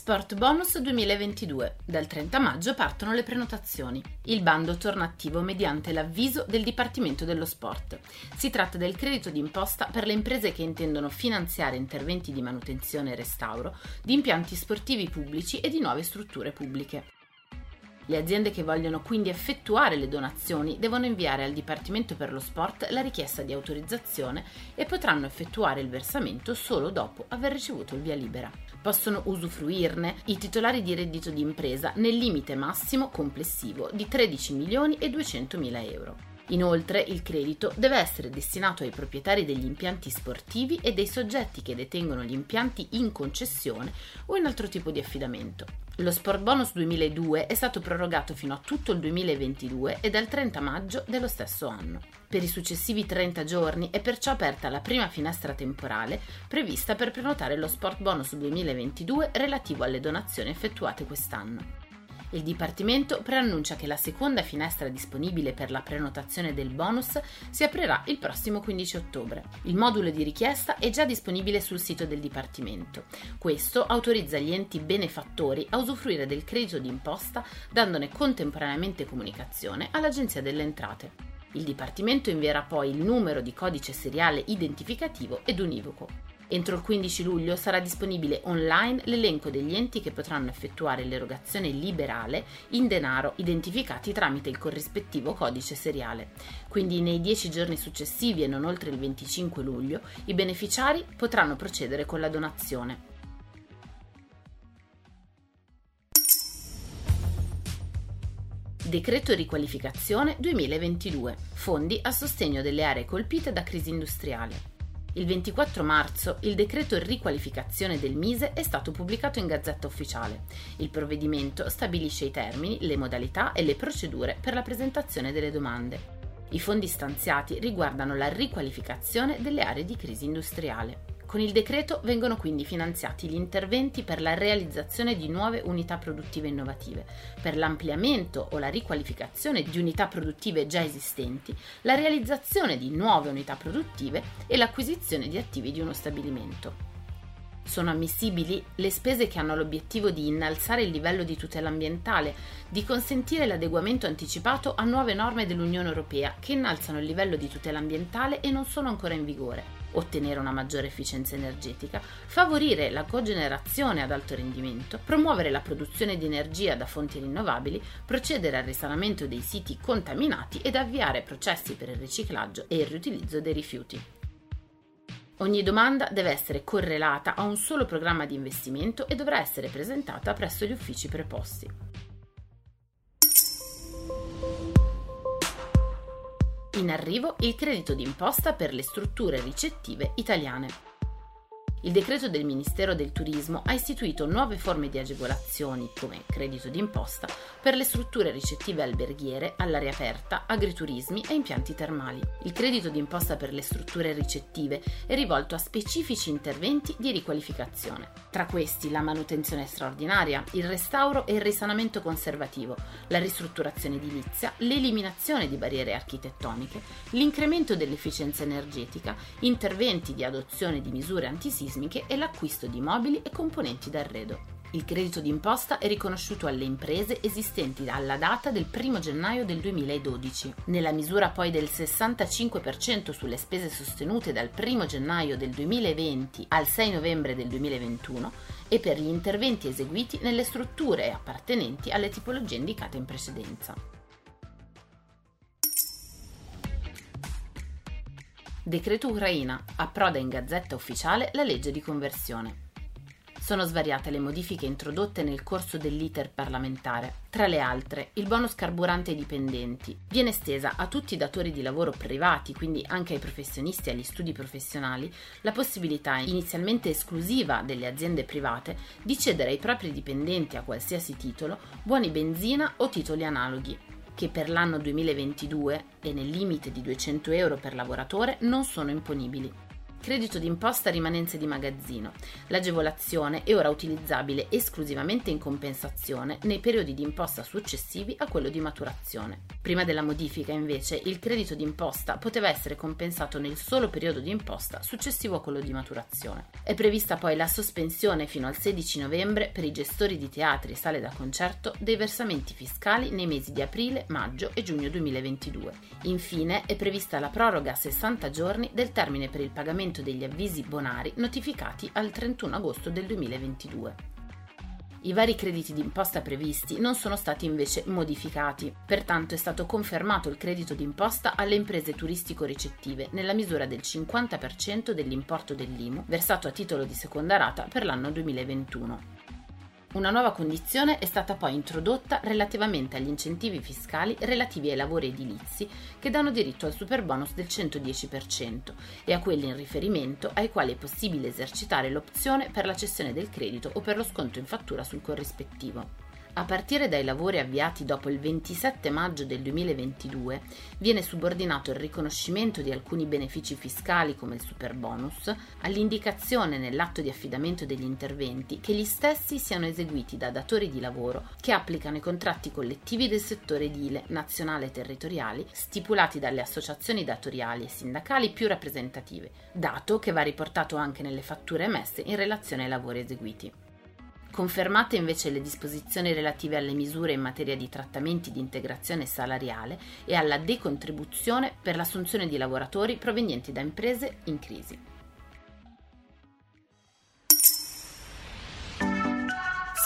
Sport Bonus 2022. Dal 30 maggio partono le prenotazioni. Il bando torna attivo mediante l'avviso del Dipartimento dello Sport. Si tratta del credito d'imposta per le imprese che intendono finanziare interventi di manutenzione e restauro di impianti sportivi pubblici e di nuove strutture pubbliche. Le aziende che vogliono quindi effettuare le donazioni devono inviare al Dipartimento per lo Sport la richiesta di autorizzazione e potranno effettuare il versamento solo dopo aver ricevuto il via libera. Possono usufruirne i titolari di reddito di impresa nel limite massimo complessivo di 13 milioni e 200 mila euro. Inoltre il credito deve essere destinato ai proprietari degli impianti sportivi e dei soggetti che detengono gli impianti in concessione o in altro tipo di affidamento. Lo Sport Bonus 2002 è stato prorogato fino a tutto il 2022 e dal 30 maggio dello stesso anno. Per i successivi 30 giorni è perciò aperta la prima finestra temporale prevista per prenotare lo Sport Bonus 2022 relativo alle donazioni effettuate quest'anno. Il Dipartimento preannuncia che la seconda finestra disponibile per la prenotazione del bonus si aprirà il prossimo 15 ottobre. Il modulo di richiesta è già disponibile sul sito del Dipartimento. Questo autorizza gli enti benefattori a usufruire del credito d'imposta dandone contemporaneamente comunicazione all'Agenzia delle Entrate. Il Dipartimento invierà poi il numero di codice seriale identificativo ed univoco. Entro il 15 luglio sarà disponibile online l'elenco degli enti che potranno effettuare l'erogazione liberale in denaro identificati tramite il corrispettivo codice seriale. Quindi nei 10 giorni successivi e non oltre il 25 luglio i beneficiari potranno procedere con la donazione. Decreto riqualificazione 2022. Fondi a sostegno delle aree colpite da crisi industriale. Il 24 marzo il decreto riqualificazione del Mise è stato pubblicato in Gazzetta Ufficiale. Il provvedimento stabilisce i termini, le modalità e le procedure per la presentazione delle domande. I fondi stanziati riguardano la riqualificazione delle aree di crisi industriale. Con il decreto vengono quindi finanziati gli interventi per la realizzazione di nuove unità produttive innovative, per l'ampliamento o la riqualificazione di unità produttive già esistenti, la realizzazione di nuove unità produttive e l'acquisizione di attivi di uno stabilimento. Sono ammissibili le spese che hanno l'obiettivo di innalzare il livello di tutela ambientale, di consentire l'adeguamento anticipato a nuove norme dell'Unione Europea che innalzano il livello di tutela ambientale e non sono ancora in vigore ottenere una maggiore efficienza energetica, favorire la cogenerazione ad alto rendimento, promuovere la produzione di energia da fonti rinnovabili, procedere al risanamento dei siti contaminati ed avviare processi per il riciclaggio e il riutilizzo dei rifiuti. Ogni domanda deve essere correlata a un solo programma di investimento e dovrà essere presentata presso gli uffici preposti. In arrivo il credito d'imposta per le strutture ricettive italiane. Il decreto del Ministero del Turismo ha istituito nuove forme di agevolazioni, come credito d'imposta, per le strutture ricettive alberghiere, all'aria aperta, agriturismi e impianti termali. Il credito d'imposta per le strutture ricettive è rivolto a specifici interventi di riqualificazione. Tra questi la manutenzione straordinaria, il restauro e il risanamento conservativo, la ristrutturazione edilizia, l'eliminazione di barriere architettoniche, l'incremento dell'efficienza energetica, interventi di adozione di misure antisismiche sismiche e l'acquisto di mobili e componenti d'arredo. Il credito d'imposta è riconosciuto alle imprese esistenti alla data del 1 gennaio del 2012, nella misura poi del 65% sulle spese sostenute dal 1 gennaio del 2020 al 6 novembre del 2021 e per gli interventi eseguiti nelle strutture appartenenti alle tipologie indicate in precedenza. Decreto Ucraina. Approda in gazzetta ufficiale la legge di conversione. Sono svariate le modifiche introdotte nel corso dell'iter parlamentare. Tra le altre, il bonus carburante ai dipendenti viene estesa a tutti i datori di lavoro privati, quindi anche ai professionisti e agli studi professionali, la possibilità inizialmente esclusiva delle aziende private di cedere ai propri dipendenti a qualsiasi titolo buoni benzina o titoli analoghi, che per l'anno 2022 e nel limite di 200 euro per lavoratore non sono imponibili. Credito d'imposta rimanenze di magazzino. L'agevolazione è ora utilizzabile esclusivamente in compensazione nei periodi di imposta successivi a quello di maturazione. Prima della modifica, invece, il credito d'imposta poteva essere compensato nel solo periodo di imposta successivo a quello di maturazione. È prevista poi la sospensione fino al 16 novembre per i gestori di teatri e sale da concerto dei versamenti fiscali nei mesi di aprile, maggio e giugno 2022. Infine è prevista la proroga a 60 giorni del termine per il pagamento pagamento degli avvisi bonari notificati al 31 agosto del 2022. I vari crediti d'imposta previsti non sono stati invece modificati, pertanto è stato confermato il credito d'imposta alle imprese turistico-ricettive nella misura del 50% dell'importo dell'IMU versato a titolo di seconda rata per l'anno 2021. Una nuova condizione è stata poi introdotta relativamente agli incentivi fiscali relativi ai lavori edilizi che danno diritto al superbonus del 110% e a quelli in riferimento ai quali è possibile esercitare l'opzione per la cessione del credito o per lo sconto in fattura sul corrispettivo. A partire dai lavori avviati dopo il 27 maggio del 2022 viene subordinato il riconoscimento di alcuni benefici fiscali come il superbonus all'indicazione nell'atto di affidamento degli interventi che gli stessi siano eseguiti da datori di lavoro che applicano i contratti collettivi del settore edile nazionale e territoriali stipulati dalle associazioni datoriali e sindacali più rappresentative, dato che va riportato anche nelle fatture emesse in relazione ai lavori eseguiti. Confermate invece le disposizioni relative alle misure in materia di trattamenti di integrazione salariale e alla decontribuzione per l'assunzione di lavoratori provenienti da imprese in crisi.